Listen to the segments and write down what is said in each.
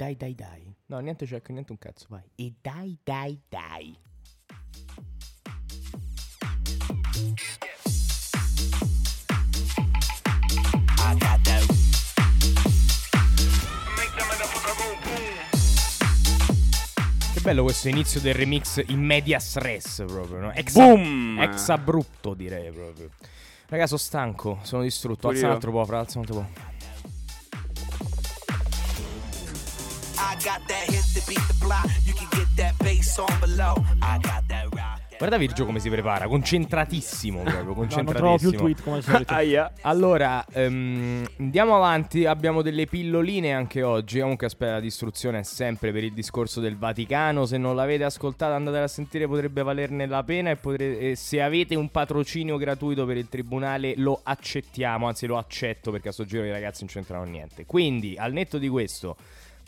dai dai dai. No, niente check, niente un cazzo, vai. E dai dai dai. Che bello questo inizio del remix in medias res proprio, no? Ex, Boom! ex abrupto direi proprio. Raga, sono stanco, sono distrutto. Alza un altro po', fra, alza un altro po'. Guarda Virgio come si prepara, concentratissimo proprio, No, non concentratissimo. trovo più tweet come al solito. Aia. Allora, ehm, andiamo avanti, abbiamo delle pilloline anche oggi, comunque aspetta la distruzione è sempre per il discorso del Vaticano, se non l'avete ascoltata andatela a sentire potrebbe valerne la pena e, potre- e se avete un patrocinio gratuito per il tribunale lo accettiamo, anzi lo accetto perché a sto giro i ragazzi non c'entrano niente. Quindi, al netto di questo,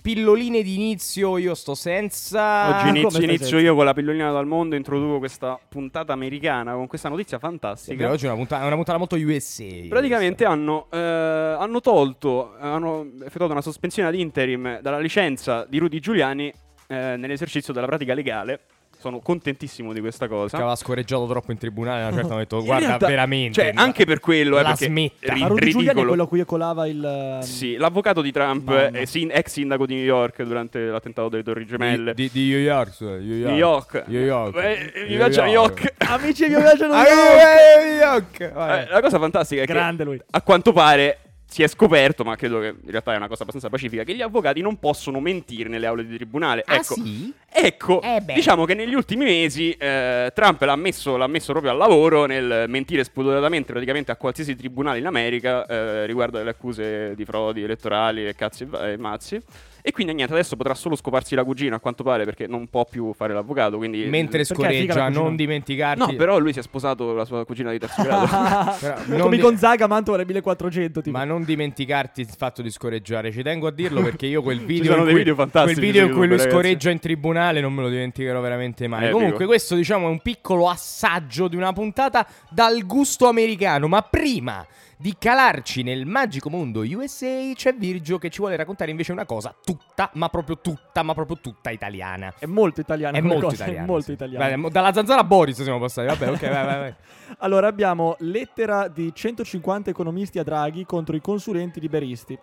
pilloline di inizio io sto senza... Oggi come inizio, inizio senza? io con la pillolina dal mondo, introduco questa puntata americana con questa notizia fantastica. oggi è una puntata, è una puntata molto USA. Praticamente hanno, eh, hanno tolto, hanno effettuato una sospensione ad interim dalla licenza di Rudy Giuliani eh, nell'esercizio della pratica legale. Sono contentissimo di questa cosa. Che aveva scorreggiato troppo in tribunale, a una certa hanno detto guarda realtà- veramente. Cioè, anche per quello, eh, La perché smetta. ri- Ma Rudy Giuliani è quello a cui colava il... ehm, Sì, l'avvocato di Trump, è sin- ex sindaco di New York durante l'attentato delle Torri Gemelle. Di, di New York, scusa, New York. New York. New York. Eh, mi New piace New York. Amici mi piacciono Ah, io! eh, New York. Eh, la cosa fantastica è Grande che lui. a quanto pare si è scoperto, ma credo che in realtà è una cosa abbastanza pacifica, che gli avvocati non possono mentire nelle aule di tribunale. Ah, ecco, sì? ecco Eh diciamo che negli ultimi mesi eh, Trump l'ha messo, l'ha messo proprio al lavoro nel mentire spudoratamente praticamente a qualsiasi tribunale in America eh, riguardo alle accuse di frodi elettorali e cazzi e mazzi. E quindi niente, adesso potrà solo scoparsi la cugina a quanto pare perché non può più fare l'avvocato. Quindi Mentre scorreggia, non dimenticarti. No, però lui si è sposato la sua cugina di terzo grado. Però non Come di- Gonzaga, Mantova nel 1400. Tipo. Ma non dimenticarti il fatto di scorreggiare. Ci tengo a dirlo perché io quel video. sono in dei cui, video fantastici Quel video in cui lui ragazzi. scorreggia in tribunale non me lo dimenticherò veramente mai. Epico. Comunque, questo diciamo è un piccolo assaggio di una puntata dal gusto americano. Ma prima di calarci nel magico mondo USA, c'è Virgio che ci vuole raccontare invece una cosa tutta, ma proprio tutta, ma proprio tutta italiana. È molto italiano. È molto cosa, italiano. È molto sì. italiano. Vai, mo- dalla zanzara a Boris siamo passati. Vabbè, ok, vai, vai, vai. Allora abbiamo lettera di 150 economisti a Draghi contro i consulenti liberisti.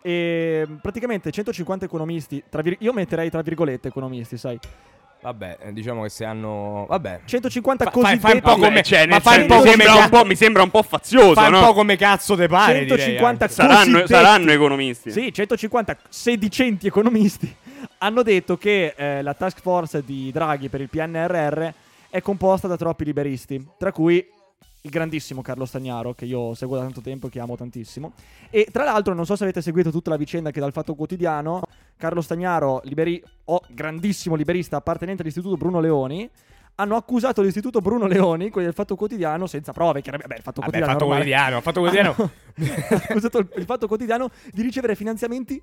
E praticamente 150 economisti, vir- io metterei tra virgolette economisti, sai. Vabbè, eh, diciamo che se hanno. Vabbè. 150 Fa- fai- un po' come- cioè, ma fai un po' mi, come sembra un mi sembra un po' fazioso, Fai no? un po' come cazzo te pare. direi 150 anche. Saranno, saranno economisti. Sì, 150 sedicenti economisti hanno detto che eh, la task force di Draghi per il PNRR è composta da troppi liberisti, tra cui il grandissimo Carlo Stagnaro, che io seguo da tanto tempo e che amo tantissimo. E tra l'altro, non so se avete seguito tutta la vicenda che dal Fatto Quotidiano, Carlo Stagnaro, liberi- o grandissimo liberista appartenente all'istituto Bruno Leoni, hanno accusato l'istituto Bruno Leoni, quelli del Fatto Quotidiano, senza prove, chiaramente. Beh, il Fatto Vabbè, Quotidiano. fatto quotidiano, fatto quotidiano. Accusato il, il Fatto Quotidiano di ricevere finanziamenti,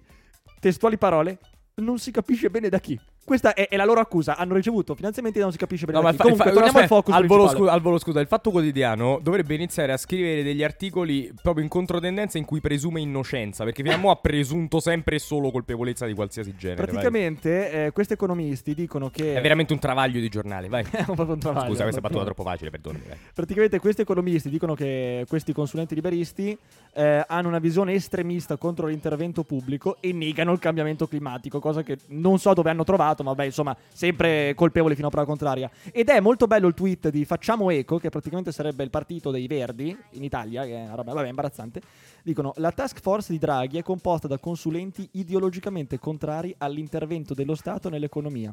testuali parole, non si capisce bene da chi. Questa è, è la loro accusa. Hanno ricevuto finanziamenti e non si capisce bene No, da ma fa- Comunque, fa- torniamo al focus al volo, scu- al volo, scusa, il Fatto Quotidiano dovrebbe iniziare a scrivere degli articoli proprio in controtendenza in cui presume innocenza, perché fino a mo' ha presunto sempre e solo colpevolezza di qualsiasi genere. Praticamente, eh, questi economisti dicono che. È veramente un travaglio di giornale, vai. È po' un travaglio, Scusa, questa è proprio. battuta troppo facile, perdonami. vai. Praticamente questi economisti dicono che questi consulenti liberisti eh, hanno una visione estremista contro l'intervento pubblico e negano il cambiamento climatico, cosa che non so dove hanno trovato, ma vabbè, insomma, sempre colpevoli fino a prova contraria. Ed è molto bello il tweet di Facciamo Eco, che praticamente sarebbe il partito dei Verdi in Italia, che è una roba, vabbè, imbarazzante. Dicono: La task force di Draghi è composta da consulenti ideologicamente contrari all'intervento dello Stato nell'economia.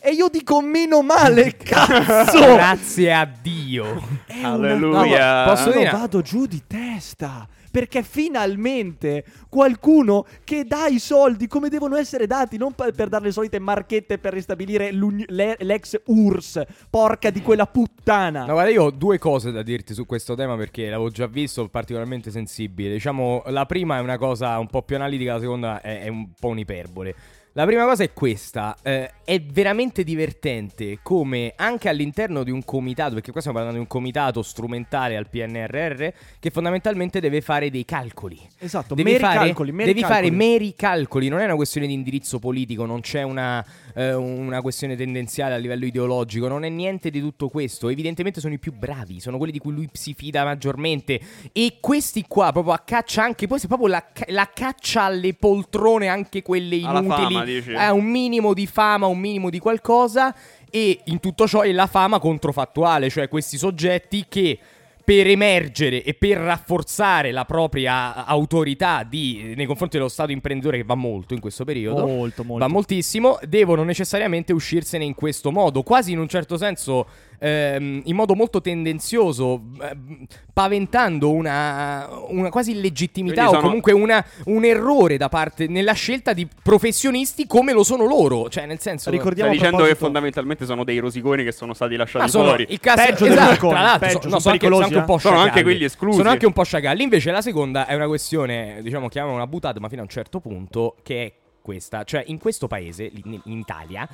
E io dico meno male, cazzo! Grazie a Dio. È una- Alleluia. No, posso Io dire- vado giù di testa. Perché finalmente qualcuno che dà i soldi come devono essere dati, non per, dare le solite marchette per ristabilire l'ex URSS, porca di quella puttana. No, guarda, io ho due cose da dirti su questo tema perché l'avevo già visto, particolarmente sensibile. Diciamo, la prima è una cosa un po' più analitica, la seconda è un po' un'iperbole. La prima cosa è questa, eh, è veramente divertente come anche all'interno di un comitato, perché qua stiamo parlando di un comitato strumentale al PNRR, che fondamentalmente deve fare fare dei calcoli. Esatto, Devi, meri fare, calcoli, meri devi fare calcoli. meri calcoli, non è una questione di indirizzo politico, non c'è una, eh, una questione tendenziale a livello ideologico, non è niente di tutto questo. Evidentemente sono i più bravi, sono quelli di cui lui si fida maggiormente. E questi qua, proprio a caccia anche, poi se proprio la, la caccia alle poltrone, anche quelle inutili, dici? eh, un minimo di fama, un minimo di qualcosa. E in tutto ciò è la fama controfattuale, cioè questi soggetti che per emergere e per rafforzare la propria autorità di- nei confronti dello Stato imprenditore, che va molto in questo periodo, Molto, molto. va moltissimo, devono necessariamente uscirsene in questo modo, quasi in un certo senso. Ehm, in modo molto tendenzioso, ehm, paventando una, una quasi illegittimità Quindi o sono- comunque una- un errore da parte nella scelta di professionisti come lo sono loro. Cioè, nel senso, Ricordiamo Stai dicendo che proposito- fondamentalmente sono dei rosiconi che sono stati lasciati Ah, sono fuori. il caso Peggio esatto, Rosiconi, tra l'altro, peggio, so- sono no, sono, anche, sono anche un po' Sono anche quelli esclusi. Sono anche un po' sciacalli. Invece la seconda è una questione, diciamo, chiamiamola una buttata, ma fino a un certo punto, che è questa. Cioè, in questo paese, in, in Italia,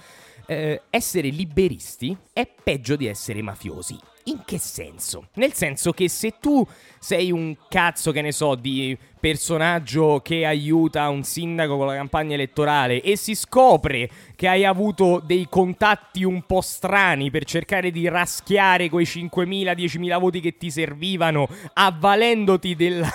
eh, essere liberisti è peggio di essere mafiosi. In che senso? Nel senso che se tu sei un cazzo, che ne so, di personaggio che aiuta un sindaco con la campagna elettorale e si scopre che hai avuto dei contatti un po' strani per cercare di raschiare quei 5.000, 10.000 voti che ti servivano, avvalendoti della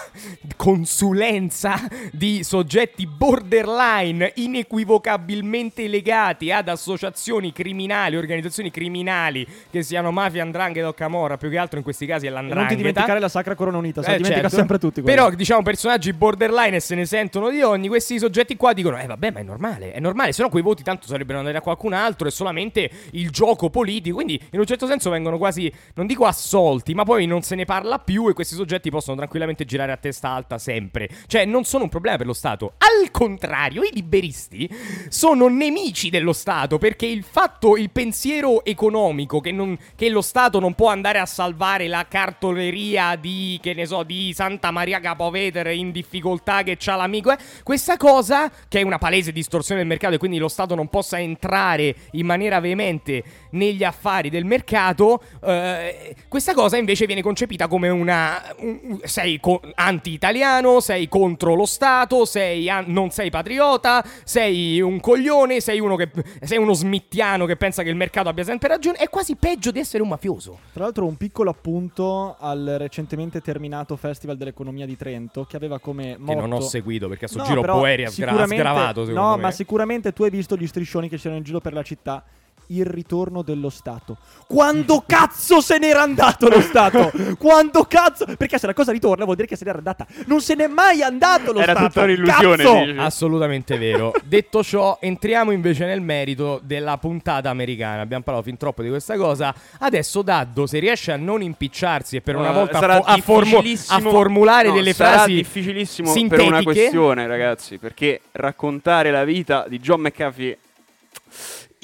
consulenza di soggetti borderline inequivocabilmente legati ad associazioni criminali, organizzazioni criminali, che siano mafia, andrangheta o camorra, più che altro in questi casi è l'andrangheta. non ti dimenticare la Sacra Corona Unita, se Eh, dimentica certo. sempre tutti. quelli. Però, diciamo, personaggi borderline e se ne sentono di ogni. Questi soggetti qua dicono: Eh, vabbè, ma è normale, è normale. Se no, quei voti tanto sarebbero andati a qualcun altro. È solamente il gioco politico. Quindi, in un certo senso, vengono quasi, non dico assolti, ma poi non se ne parla più. E questi soggetti possono tranquillamente girare a testa alta sempre. Cioè, non sono un problema per lo Stato. Al contrario, i liberisti sono nemici dello Stato perché il fatto, il pensiero economico che, non- che lo Stato non può andare a salvare la cartoleria di, che ne so, di Santa Maria Capovetere in difficoltà che c'ha l'amico, eh, questa cosa, che è una palese distorsione del mercato e quindi lo Stato non possa entrare in maniera veemente negli affari del mercato, eh, questa cosa invece viene concepita come una... un- sei co- anti-italiano, sei contro lo Stato, sei an- non sei patriota, sei un coglione, sei uno, che, sei uno smittiano che pensa che il mercato abbia sempre ragione, è quasi peggio di essere un mafioso. Tra l'altro un piccolo appunto al recentemente terminato Festival dell'Economia di Trento che aveva come motto... Che non ho seguito perché a sto No, giro Boeri ha sgravato No, me. ma sicuramente tu hai visto gli striscioni che c'erano in giro per la città. Il ritorno dello Stato. Quando cazzo se n'era andato lo Stato? Quando cazzo? Perché se la cosa ritorna vuol dire che se n'era andata. Non se n'è mai andato lo Era Stato. tutta un'illusione, Cazzo! dici? Assolutamente vero. Detto ciò, entriamo invece nel merito della puntata americana. Abbiamo parlato fin troppo di questa cosa. Adesso Daddo, se riesce a non impicciarsi e per una Eh, volta a, sarà fo- a formu- a formulare no, delle sarà frasi difficilissimo sintetiche, per una questione, ragazzi, perché raccontare la vita di John McAfee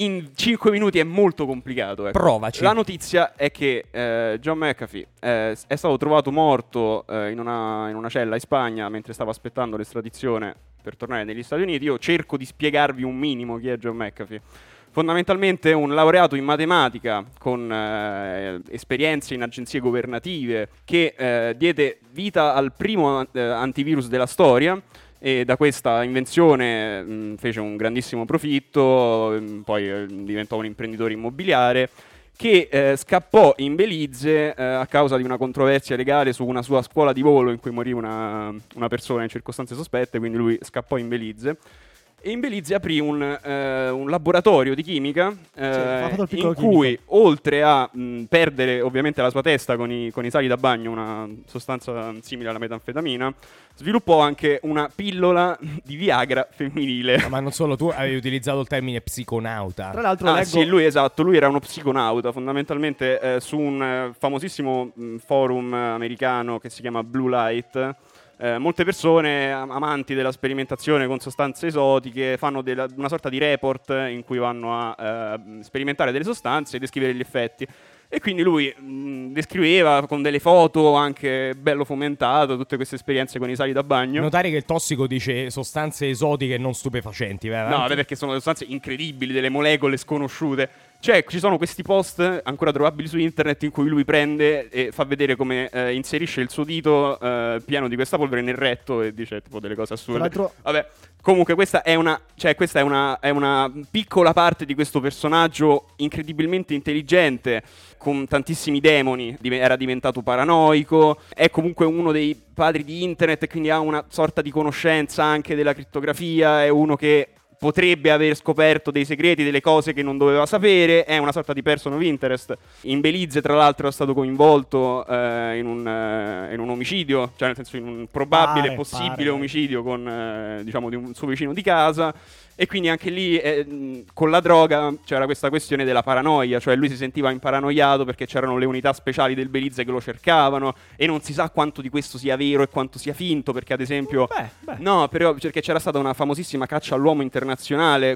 in 5 minuti è molto complicato. ecco. Provaci. La notizia è che eh, John McAfee eh, è stato trovato morto eh, in, una, in una cella in Spagna mentre stava aspettando l'estradizione per tornare negli Stati Uniti. Io cerco di spiegarvi un minimo chi è John McAfee. Fondamentalmente un laureato in matematica con eh, esperienze in agenzie governative che eh, diede vita al primo eh, antivirus della storia e da questa invenzione mh, fece un grandissimo profitto, mh, poi eh, diventò un imprenditore immobiliare che eh, scappò in Belize eh, a causa di una controversia legale su una sua scuola di volo in cui morì una, una persona in circostanze sospette, quindi lui scappò in Belize. E in Belize aprì un, eh, un laboratorio di chimica eh, piccolo in chimico. cui, oltre a mh, perdere ovviamente la sua testa con i, con i sali da bagno, una sostanza simile alla metanfetamina, sviluppò anche una pillola di Viagra femminile. No, ma non solo tu avevi utilizzato il termine psiconauta. Tra l'altro Ah leggo... sì, lui esatto, lui era uno psiconauta fondamentalmente eh, su un eh, famosissimo mh, forum americano che si chiama Blue Light. Eh, molte persone am- amanti della sperimentazione con sostanze esotiche fanno della- una sorta di report in cui vanno a eh, sperimentare delle sostanze e descrivere gli effetti. E quindi lui mh, descriveva con delle foto anche bello fomentato tutte queste esperienze con i sali da bagno. Notare che il tossico dice sostanze esotiche e non stupefacenti, No, veramente. vabbè, perché sono sostanze incredibili, delle molecole sconosciute. Cioè, ci sono questi post ancora trovabili su internet in cui lui prende e fa vedere come eh, inserisce il suo dito eh, pieno di questa polvere nel retto e dice tipo delle cose assurde. L'altro- Vabbè, comunque questa è una, cioè, questa è una, è una piccola parte di questo personaggio incredibilmente intelligente, con tantissimi demoni, era diventato paranoico, è comunque uno dei padri di internet e quindi ha una sorta di conoscenza anche della crittografia, è uno che potrebbe aver scoperto dei segreti, delle cose che non doveva sapere, è una sorta di person of interest. In Belize, tra l'altro, è stato coinvolto eh, in, un, eh, in un omicidio, cioè nel senso in un probabile, Pare, possibile pare. omicidio con, eh, diciamo, di un suo vicino di casa. E quindi anche lì eh, con la droga c'era questa questione della paranoia, cioè lui si sentiva imparanoiato perché c'erano le unità speciali del Belize che lo cercavano e non si sa quanto di questo sia vero e quanto sia finto, perché ad esempio Beh, beh. No, però perché c'era stata una famosissima caccia all'uomo internazionale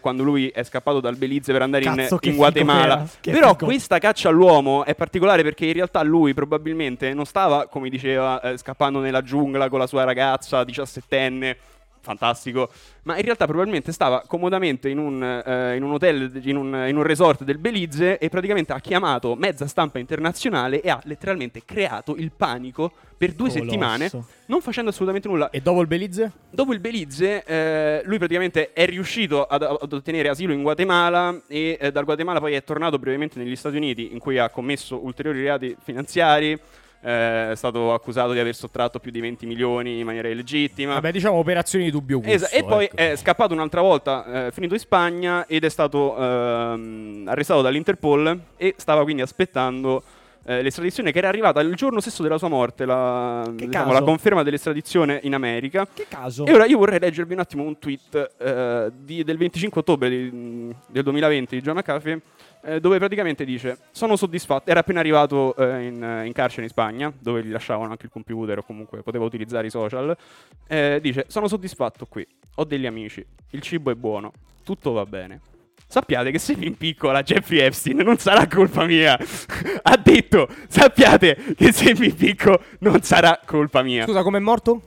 quando lui è scappato dal Belize per andare in, Cazzo, in figo Guatemala. Però figo. questa caccia all'uomo è particolare perché in realtà lui probabilmente non stava, come diceva, eh, scappando nella giungla con la sua ragazza 17enne. Fantastico, ma in realtà probabilmente stava comodamente in un, eh, in un hotel, in un, in un resort del Belize e praticamente ha chiamato mezza stampa internazionale e ha letteralmente creato il panico per due Colosso. settimane, non facendo assolutamente nulla. E dopo il Belize? Dopo il Belize, eh, lui praticamente è riuscito ad, ad ottenere asilo in Guatemala e eh, dal Guatemala poi è tornato brevemente negli Stati Uniti in cui ha commesso ulteriori reati finanziari. Eh, è stato accusato di aver sottratto più di 20 milioni in maniera illegittima. Vabbè, diciamo operazioni di dubbio gusto. Esa- e poi ecco. è scappato un'altra volta, eh, finito in Spagna ed è stato ehm, arrestato dall'Interpol e stava quindi aspettando eh, l'estradizione che era arrivata il giorno stesso della sua morte, la, diciamo, la conferma dell'estradizione in America. Che caso. E ora io vorrei leggervi un attimo un tweet eh, di- del 25 ottobre di- del 2020 di John McAfee, eh, dove praticamente dice: Sono soddisfatto. Era appena arrivato eh, in, in carcere in Spagna, dove gli lasciavano anche il computer o comunque poteva utilizzare i social. Eh, dice: Sono soddisfatto qui. Ho degli amici. Il cibo è buono. Tutto va bene. Sappiate che se mi impiccola Jeffrey Epstein non sarà colpa mia. ha detto: Sappiate che se mi impicco non sarà colpa mia. Scusa, com'è morto?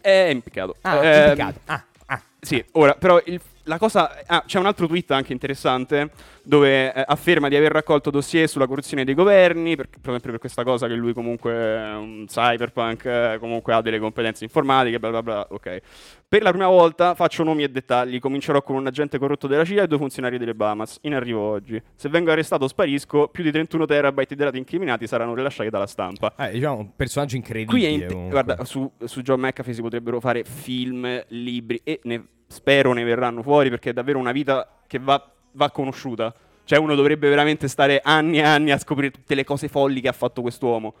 È impiccato. Ah, Ehm, impiccato. Ah, ah. sì, ora, però il- la cosa... Ah, c'è un altro tweet anche interessante dove eh, afferma di aver raccolto dossier sulla corruzione dei governi, per, proprio per questa cosa che lui comunque è un cyberpunk, eh, comunque ha delle competenze informatiche, bla bla bla, ok. Per la prima volta faccio nomi e dettagli, comincerò con un agente corrotto della CIA e due funzionari delle Bahamas, in arrivo oggi. Se vengo arrestato o sparisco, più di 31 terabyte di dati incriminati saranno rilasciati dalla stampa. Eh, diciamo, un personaggio incredibile. Qui è comunque. guarda, su, su John McAfee si potrebbero fare film, libri e ne- spero ne verranno fuori perché è davvero una vita che va, va conosciuta. Cioè uno dovrebbe veramente stare anni e anni a scoprire tutte le cose folli che ha fatto quest'uomo.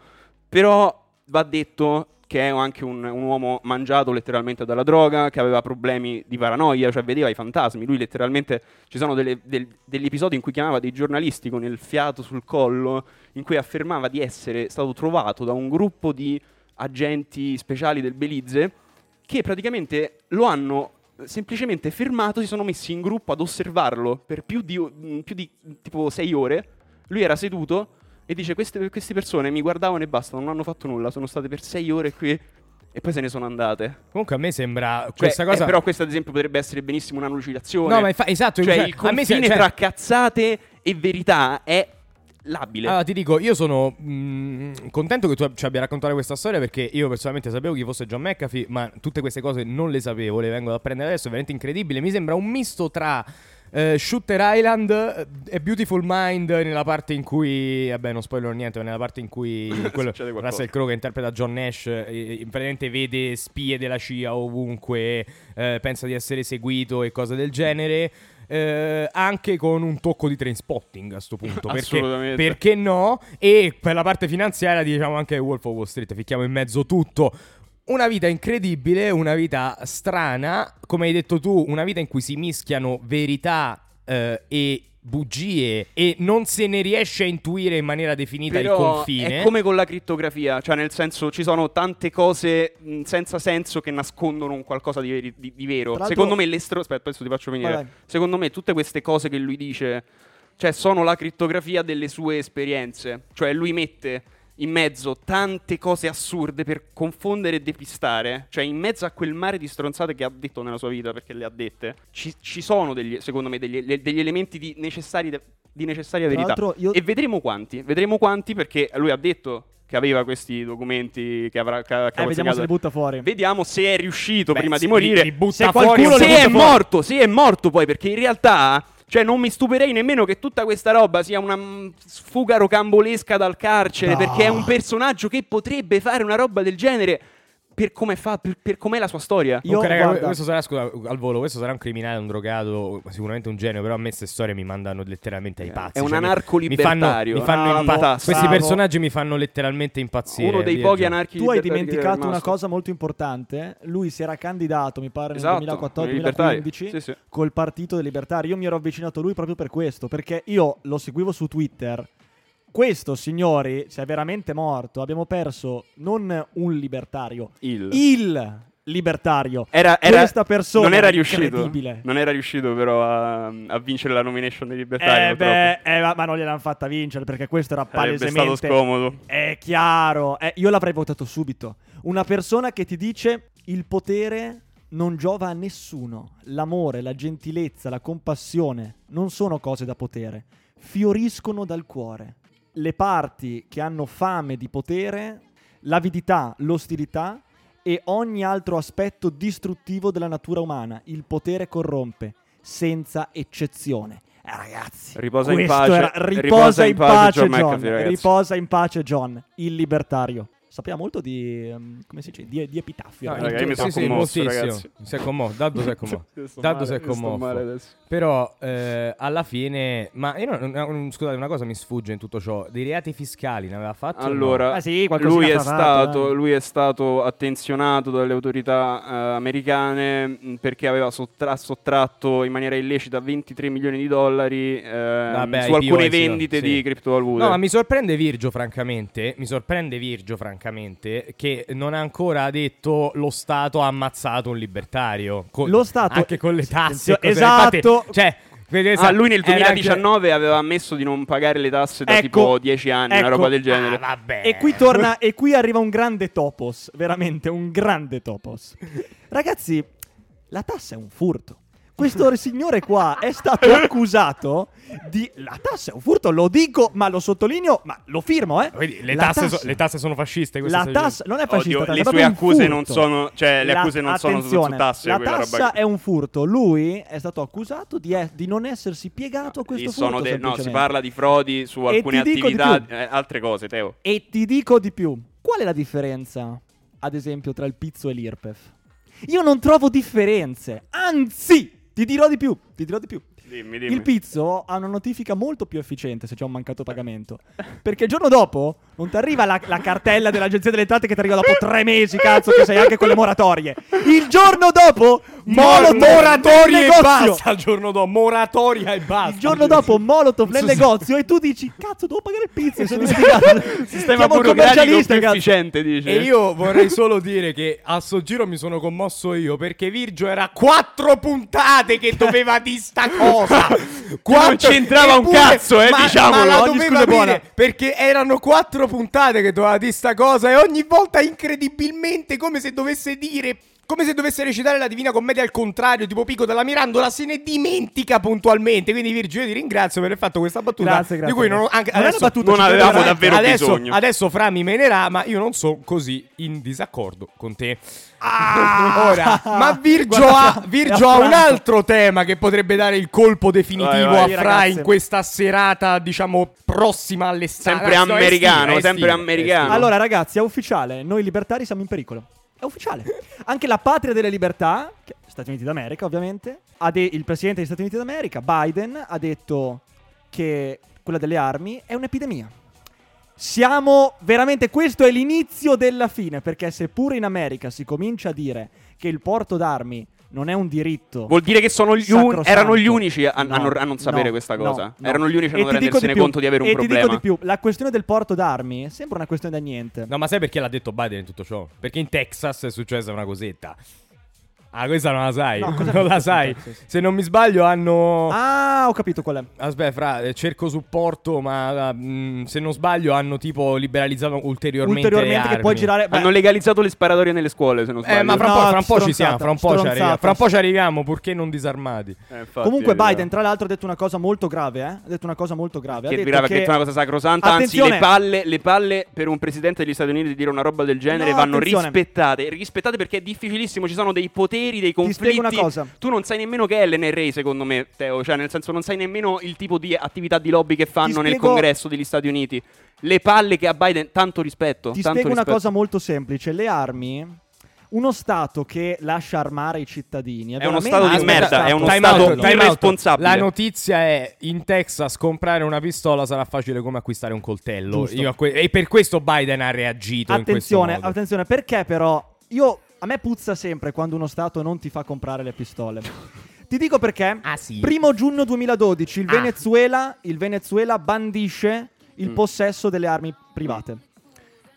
Però va detto che è anche un, un uomo mangiato letteralmente dalla droga, che aveva problemi di paranoia, cioè vedeva i fantasmi. Lui letteralmente ci sono delle- del- degli episodi in cui chiamava dei giornalisti con il fiato sul collo, in cui affermava di essere stato trovato da un gruppo di agenti speciali del Belize che praticamente lo hanno semplicemente fermato, si sono messi in gruppo ad osservarlo per più di, mm, più di tipo sei ore. Lui era seduto e dice: queste, queste persone mi guardavano e basta, non hanno fatto nulla. Sono state per sei ore qui e poi se ne sono andate. Comunque a me sembra Cioè, questa cosa... eh, però, questa, ad esempio, potrebbe essere benissimo una lucidazione. No, ma infa- esatto, cioè, cioè, il a me se- confine cioè- tra cazzate e verità è labile. Allora, ti dico, io sono mh, contento che tu ci abbia raccontato questa storia perché io personalmente sapevo chi fosse John McAfee, ma tutte queste cose non le sapevo, le vengo ad apprendere adesso, è veramente incredibile. Mi sembra un misto tra eh, Shooter Island e Beautiful Mind nella parte in cui, vabbè non spoilerò niente, ma nella parte in cui quello. Russell Crowe che interpreta John Nash, eh, eh, praticamente vede spie della CIA ovunque, eh, pensa di essere seguito e cose del genere. Eh, anche con un tocco di train spotting a sto punto perché, perché no? E per la parte finanziaria diciamo anche Wolf of Wall Street ficchiamo in mezzo tutto. Una vita incredibile, una vita strana, come hai detto tu, una vita in cui si mischiano verità eh, e bugie e non se ne riesce a intuire in maniera definita il Però confine. è come con la crittografia, cioè nel senso ci sono tante cose mh, senza senso che nascondono un qualcosa di, veri- di- di vero. Secondo me l'estro... Aspetta, adesso ti faccio venire. Secondo me tutte queste cose che lui dice, cioè sono la crittografia delle sue esperienze. Cioè lui mette in mezzo tante cose assurde per confondere e depistare. Cioè in mezzo a quel mare di stronzate che ha detto nella sua vita, perché le ha dette, ci, ci sono degli, secondo me degli, degli elementi di- necessari di necessaria Tra verità. io- E vedremo quanti. Vedremo quanti perché lui ha detto che aveva questi documenti che avrà che, che Eh, vediamo se li butta fuori. Vediamo se è riuscito Beh, prima di morire. li- li Se fuori, se è fuori. morto, se è morto poi, perché in realtà, cioè, non mi stupirei nemmeno che tutta questa roba sia una sfuga rocambolesca dal carcere, No. perché è un personaggio che potrebbe fare una roba del genere per come fa, per, per com'è la sua storia. Io- Ok, raga, questo sarà, scusa, al volo, questo sarà un criminale, un drogato, sicuramente un genio, però a me queste storie mi mandano letteralmente ai pazzi. È un cioè, mi- anarco-libertario. Mi fanno, mi fanno Bravo, impa- questi Bravo. personaggi mi fanno letteralmente impazzire. Uno dei pochi anarchi Tu hai dimenticato una cosa molto importante. Lui si era candidato, mi pare, nel Esatto, 2014-2015 Sì, sì. col Partito dei Libertari. Io mi ero avvicinato a lui proprio per questo, perché io lo seguivo su Twitter. Questo, signori, se è veramente morto, abbiamo perso non un libertario, Il. il libertario. Era, era- Questa persona non era è riuscito. Non era riuscito però a, a vincere la nomination dei libertari. Eh, beh, eh, ma non gliel'hanno fatta vincere perché questo era Sarebbe stato palesemente scomodo. È chiaro, eh, io l'avrei votato subito. Una persona che ti dice il potere non giova a nessuno. L'amore, la gentilezza, la compassione non sono cose da potere, fioriscono dal cuore. Le parti che hanno fame di potere, l'avidità, l'ostilità e ogni altro aspetto distruttivo della natura umana. Il potere corrompe, senza eccezione. Eh, ragazzi, Riposa in pace- era- riposa, in pace, John. McAfee, ragazzi. riposa in pace, John, il libertario. Sapeva molto di, ehm, come si dice, di, di epitaffio. No, eh. raga, io mi sì, sono sì, commosso, moltissimo. ragazzi. Si è commosso. Daddo si è commosso. Daddo male, si è commosso. Però eh, alla fine, ma io non- non- scusate, una cosa mi sfugge in tutto ciò. Dei reati fiscali ne aveva fatti? o no? Allora, Ah, sì, lui, è fatto, stato, dai. lui è stato attenzionato dalle autorità eh, americane mh, perché aveva sottra- sottratto in maniera illecita 23 milioni di dollari eh, Vabbè, su alcune vendite sì. di criptovalute. No, ma mi sorprende Virgio, francamente. Mi sorprende Virgio, francamente, che non ha ancora detto lo Stato ha ammazzato un libertario. Con- Lo Stato- Anche con le tasse. Esatto. infatti, cioè, Ah, lui nel era anche- 2019 aveva ammesso di non pagare le tasse da Ecco, tipo 10 anni, una ecco. roba del genere. Ah, vabbè. E qui torna, e qui arriva un grande topos, veramente un grande topos. Ragazzi, la tassa è un furto. Questo signore qua è stato accusato di... La tassa è un furto, lo dico, ma lo sottolineo, ma lo firmo, eh. Vedi, le, La tasse so- tassa- le tasse sono fasciste. questo La stai tassa non è fascista, Oddio, è le proprio sue un accuse non furto. sono- cioè, le La- accuse non sono su- su attenzione, tasse, La quella roba tassa che- è un furto. Lui è stato accusato di, e- di non essersi piegato a questo Lì sono furto. de- no, si semplicemente. parla di frodi su E alcune ti dico di attività, più. eh, altre cose, Teo. E ti dico di più. Qual è la differenza, ad esempio, tra il pizzo e l'IRPEF? Io non trovo differenze. Anzi, ti dirò di più. Ti dirò di più. Dimmi, dimmi. Il pizzo ha una notifica molto più efficiente se c'è un mancato pagamento. Perché il giorno dopo non ti arriva la, la cartella dell'agenzia delle entrate che ti arriva dopo tre mesi, cazzo, che sei anche con le moratorie. Il giorno dopo, Molotov nel moratoria e negozio. basta il giorno dopo. Moratoria e basta. Il giorno dopo Molotov nel negozio e tu dici cazzo devo pagare il pizzo sono dimenticato Sistema burocratico commercialista più efficiente, dice. E io vorrei solo dire che a sto giro mi sono commosso io perché Virgio era quattro puntate che doveva di sta cosa. non c'entrava un cazzo, eh, ma, diciamolo. Ma la Ogni doveva scusa è buona. dire perché erano quattro puntate che doveva di sta cosa e ogni volta incredibilmente come se dovesse dire come se dovesse recitare la Divina Commedia al contrario, tipo Pico della Mirandola, se ne dimentica puntualmente. Quindi, Virgio, io ti ringrazio per aver fatto questa battuta. Grazie, grazie, Di cui non, anche, Non adesso battuta, non avevamo davvero adesso, bisogno. Adesso Fra mi menerà, ma io non sono così in disaccordo con te. Ora, ma Virgio Guarda, ha, Virgio ha un altro tema che potrebbe dare il colpo definitivo Vai, vai. a Fra ragazzi. in questa serata, diciamo, prossima all'estate. Sempre No, è americano, estiva, è sempre estiva, americano. estiva. allora ragazzi è ufficiale noi libertari siamo in pericolo è ufficiale. Anche la patria delle libertà Stati Uniti d'America ovviamente de- il presidente degli Stati Uniti d'America Biden ha detto che quella delle armi è un'epidemia. Siamo veramente questo è l'inizio della fine perché seppure in America si comincia a dire che il porto d'armi non è un diritto Vuol dire che sono gli un- erano gli unici a, a No, non, a non sapere no, questa cosa. no. Erano gli unici a E non ti dico rendersene di più, conto di avere un e problema. ti dico di più, la questione del porto d'armi sembra una questione da niente. No, ma sai perché l'ha detto Biden in tutto ciò? Perché in Texas è successa una cosetta. Ah, questa non la sai. No, cosa non la sai. Sì, sì. Se non mi sbaglio, hanno. Ah, ho capito qual è. Aspetta, fra, eh, cerco supporto, ma mm, se non sbaglio hanno tipo liberalizzato ulteriormente. Ulteriormente le che puoi girare. beh, Hanno legalizzato le sparatorie nelle scuole, se non sbaglio. Eh, ma fra, No, un po', fra un po' ci siamo, fra un po' ci arriviamo. Fra un po' ci arriviamo, purché non disarmati. Eh, infatti, Comunque vero. Biden, tra l'altro, ha detto una cosa molto grave, eh? Ha detto una cosa molto grave. Che ha detto grave, che... che è una cosa sacrosanta. Anzi, Attenzione. le palle, le palle per un presidente degli Stati Uniti di dire una roba del genere No, vanno attenzione. rispettate. Rispettate perché è difficilissimo. Ci sono dei poteri, dei spiego conflitti. una cosa. Tu non sai nemmeno che è l'NRA, secondo me, Teo. Cioè, nel senso, non sai nemmeno il tipo di attività di lobby che fanno nel congresso degli Stati Uniti. Le palle che ha Biden, tanto rispetto. Ti tanto spiego una rispetto. cosa molto semplice. Le armi. Uno Stato che lascia armare i cittadini è, È uno stato di merda, Stato- è uno Time stato out, irresponsabile. La notizia è in Texas comprare una pistola sarà facile come acquistare un coltello. Que- e per questo Biden ha reagito Attenzione, attenzione, perché però io a me puzza sempre quando uno Stato non ti fa comprare le pistole. Ti dico perché. Ah, sì? Primo giugno 2012 il Ah. Venezuela, il Venezuela bandisce il Mm. possesso delle armi private.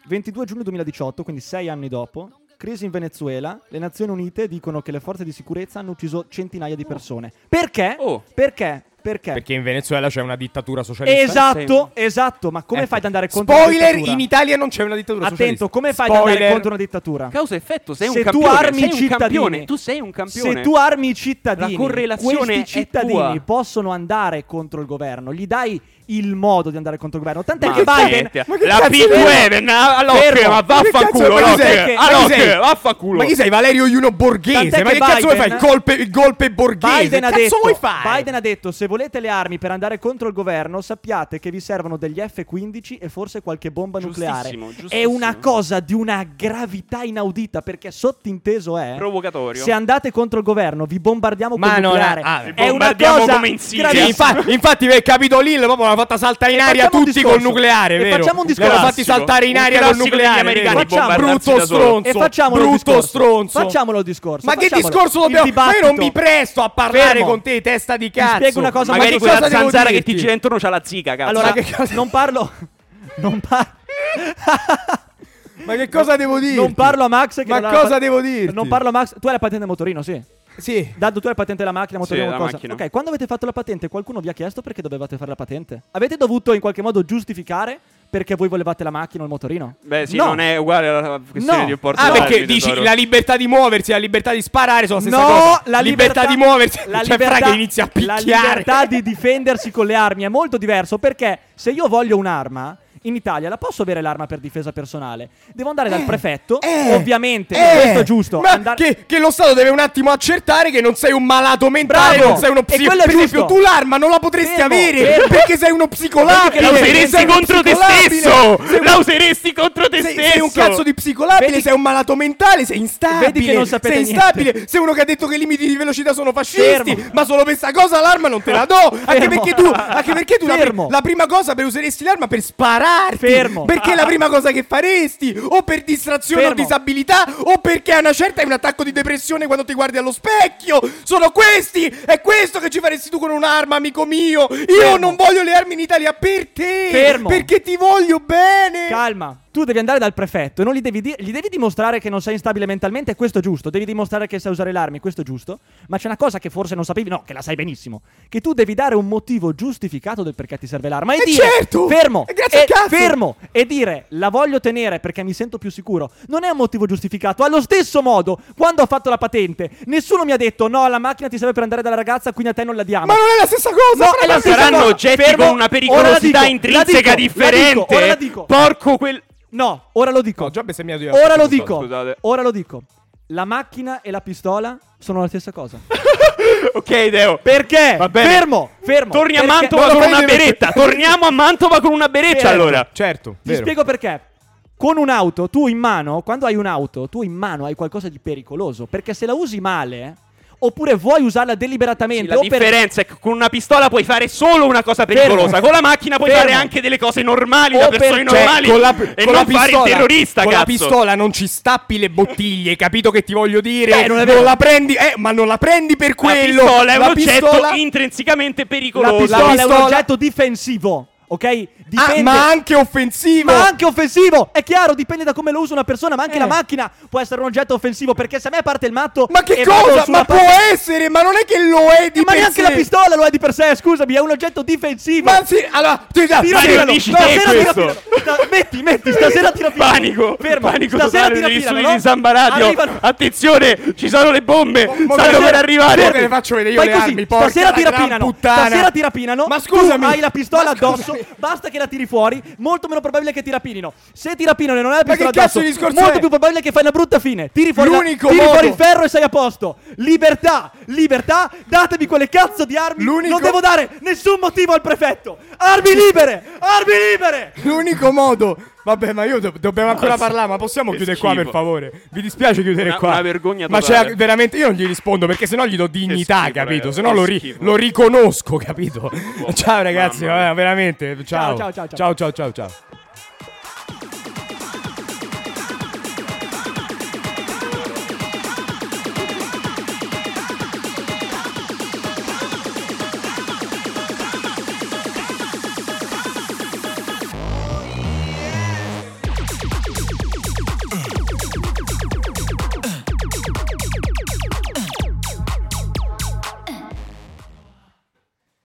22 giugno 2018, quindi sei anni dopo, crisi in Venezuela, le Nazioni Unite dicono che le forze di sicurezza hanno ucciso centinaia di persone. Perché? Oh. Perché? Perché? Perché in Venezuela c'è una dittatura socialista. Esatto, esatto, ma come Ecco. fai ad andare contro una Spoiler, dittatura? in Italia non c'è una dittatura Attento, socialista. come fai ad andare contro una dittatura? Causa effetto, sei Se un tu campione. armi sei cittadini- campione. Tu sei un campione. Se tu armi i cittadini, La correlazione questi è cittadini tua. possono andare contro il governo, gli dai il modo di andare contro il governo. Tant'è Ma che Biden senti, Ma che la cazzo Big di- Weven all'occhio, Fermo. ma vaffanculo, all'occhio, vaffanculo. Ma chi sei Valerio Iuno Borghese? Tant'è Ma che che cazzo vuoi fare? Il Biden- golpe, il golpe borghese? Biden ha, cazzo detto, vuoi fare? Biden ha detto: se volete le armi per andare contro il governo, sappiate che vi servono degli F-15 e forse qualche bomba nucleare. Giustissimo, È una cosa di una gravità inaudita perché sottinteso è. Provocatorio. Se andate contro il governo, vi bombardiamo Ma con non nucleare. ah, vi è una cosa come in Siria. Sì, infatti, infatti per Capitol Hill proprio l'ha fatta saltare in E aria facciamo tutti discorso. col nucleare, E vero? facciamo un discorso. hanno fatti saltare in aria col nucleare, americani, bombardarsi brutto stronzo. E facciamolo il brutto discorso. stronzo. Facciamolo il discorso. Ma che discorso dobbiamo Ma io non mi presto a parlare Fermo. con te, testa di cazzo. spiego una cosa, Ma Magari che quella cosa zanzara che ti gira intorno c'ha la zika, cazzo. Allora, Ma che cosa- non parlo. Non parlo. Ma che cosa devo dirti? Non parlo a Max. Che Ma la cosa pa- devo dirti? Non parlo a Max. Tu hai la patente motorino, sì. Sì. Daddo, tu hai la patente della macchina, motorino, Sì, la qualcosa. macchina. Ok, quando avete fatto la patente, qualcuno vi ha chiesto perché dovevate fare la patente? Avete dovuto in qualche modo giustificare perché voi volevate la macchina o il motorino? Beh, sì, No. non è uguale alla questione No. di importo Ah, perché dici la libertà di muoversi e la libertà di sparare sono la stessa no, cosa? la libertà, di muoversi. la cioè, fra che inizia a la picchiare. libertà di difendersi con le armi è molto diverso perché se io voglio un'arma in Italia la posso avere l'arma per difesa personale. Devo andare dal prefetto, Eh, ovviamente, eh, questo è giusto. Ma andare- che, che lo Stato deve un attimo accertare che non sei un malato mentale, Bravo. non sei uno è Per esempio, tu l'arma non la potresti Fermo, avere fermo. perché sei uno psicolabile. La useresti contro te stesso! Sei La useresti contro te sei, stesso! sei un cazzo di psicolabile, Vedi- sei un malato mentale, sei instabile. Vedi che non sapete sei niente. instabile, sei uno che ha detto che i limiti di velocità sono fascisti, Fermo. ma solo per sta cosa l'arma non te la do. Anche perché tu, anche perché tu la, la prima cosa per useresti l'arma per spararti. Fermo. Perché è la prima cosa che faresti, o per distrazione Fermo. o disabilità, o perché a una certa hai un attacco di depressione quando ti guardi allo specchio. Sono questi, è questo che ci faresti tu con un'arma, amico mio. Io Fermo. non voglio le armi in Italia per te, Fermo. perché ti voglio bene. Calma. Tu devi andare dal prefetto e non gli devi, di- gli devi dimostrare che non sei instabile mentalmente, e questo è giusto. Devi dimostrare che sai usare le armi, questo è giusto. Ma c'è una cosa che forse non sapevi, no, che la sai benissimo. Che tu devi dare un motivo giustificato del perché ti serve l'arma. E, Eh, dire, certo! fermo, E grazie e, al cazzo! fermo, e dire, la voglio tenere perché mi sento più sicuro. Non è un motivo giustificato. Allo stesso modo, quando ho fatto la patente, nessuno mi ha detto, no, la macchina ti serve per andare dalla ragazza, quindi a te non la diamo. Ma non è la stessa cosa. No, è la stessa Saranno cosa. oggetti Fermo. con una la pericolosità dico, la intrinseca dico, la differente. dico, ora la dico. Porco quel... No, ora lo dico. No, già bestemmiato io. Ora lo dico. scusate. Ora lo dico. La macchina e la pistola sono la stessa cosa. ok, Deo. Perché? Fermo, fermo. Torni a Perché- Mantova No, con una beretta. Torniamo a Mantova con una beretta Fermo. allora. Certo, Ti vero. spiego perché. Con un'auto, tu in mano, quando hai un'auto, tu in mano hai qualcosa di pericoloso. Perché se la usi male, oppure vuoi usarla deliberatamente, Sì, la o per- differenza è che con una pistola puoi fare solo una cosa pericolosa. Fermo. Con la macchina puoi Fermo. fare anche delle cose normali O da per- persone cioè, normali. con la, e con non la fare il pistola, terrorista, con cazzo. la pistola non ci stappi le bottiglie, capito che ti voglio dire? Beh, non vero. la prendi, eh, ma non la prendi per La quello. pistola è un La oggetto pistola- intrinsecamente la pericoloso. pistola, è un pistola- oggetto difensivo. Ok? Ah, Dipende. ma anche offensivo. Ma anche offensivo, è chiaro, dipende da come lo usa una persona, ma anche Eh. la macchina può essere un oggetto offensivo, perché se a me parte il matto Ma che cosa? Ma può parte- essere, ma non è che lo è di Ma per neanche sé. la pistola lo è di per sé, scusami, è un oggetto difensivo. Ma sì, allora, tu Tira Ma pirano. lo dici Stasera tira. Sta- metti, metti, stasera tira pirano. Panico, Fermo. panico stasera tira studi no? di Samba Radio. Arrivano. Attenzione, ci sono le bombe. mo Stanno per arrivare. Io te le faccio vedere io Fai le così, armi, porca stasera la tira gran pinano. puttana. Stasera tira pinano. Ma scusami. Hai la pistola Ma addosso. Basta che la tiri fuori. Molto meno probabile che ti rapinino. Se ti rapinano e non hai la pistola addosso, molto più probabile che fai una brutta fine. Tiri fuori, la- tiri fuori il ferro e sei a posto. Libertà, libertà. Datemi quelle cazzo di armi. L'unico- Non devo dare nessun motivo al prefetto. Armi libere, armi libere. L'unico modo. Vabbè, ma io do- dobbiamo ancora No, parlare. Ma possiamo chiudere qua schifo. per favore? Vi dispiace chiudere Una- qua? una vergogna Ma c'è veramente. Io non gli rispondo perché sennò gli do dignità, schifo, capito? Sennò lo, ri- lo riconosco, capito? ciao ragazzi, vabbè, veramente. Ciao. ciao, ciao, ciao. ciao, ciao, ciao. ciao.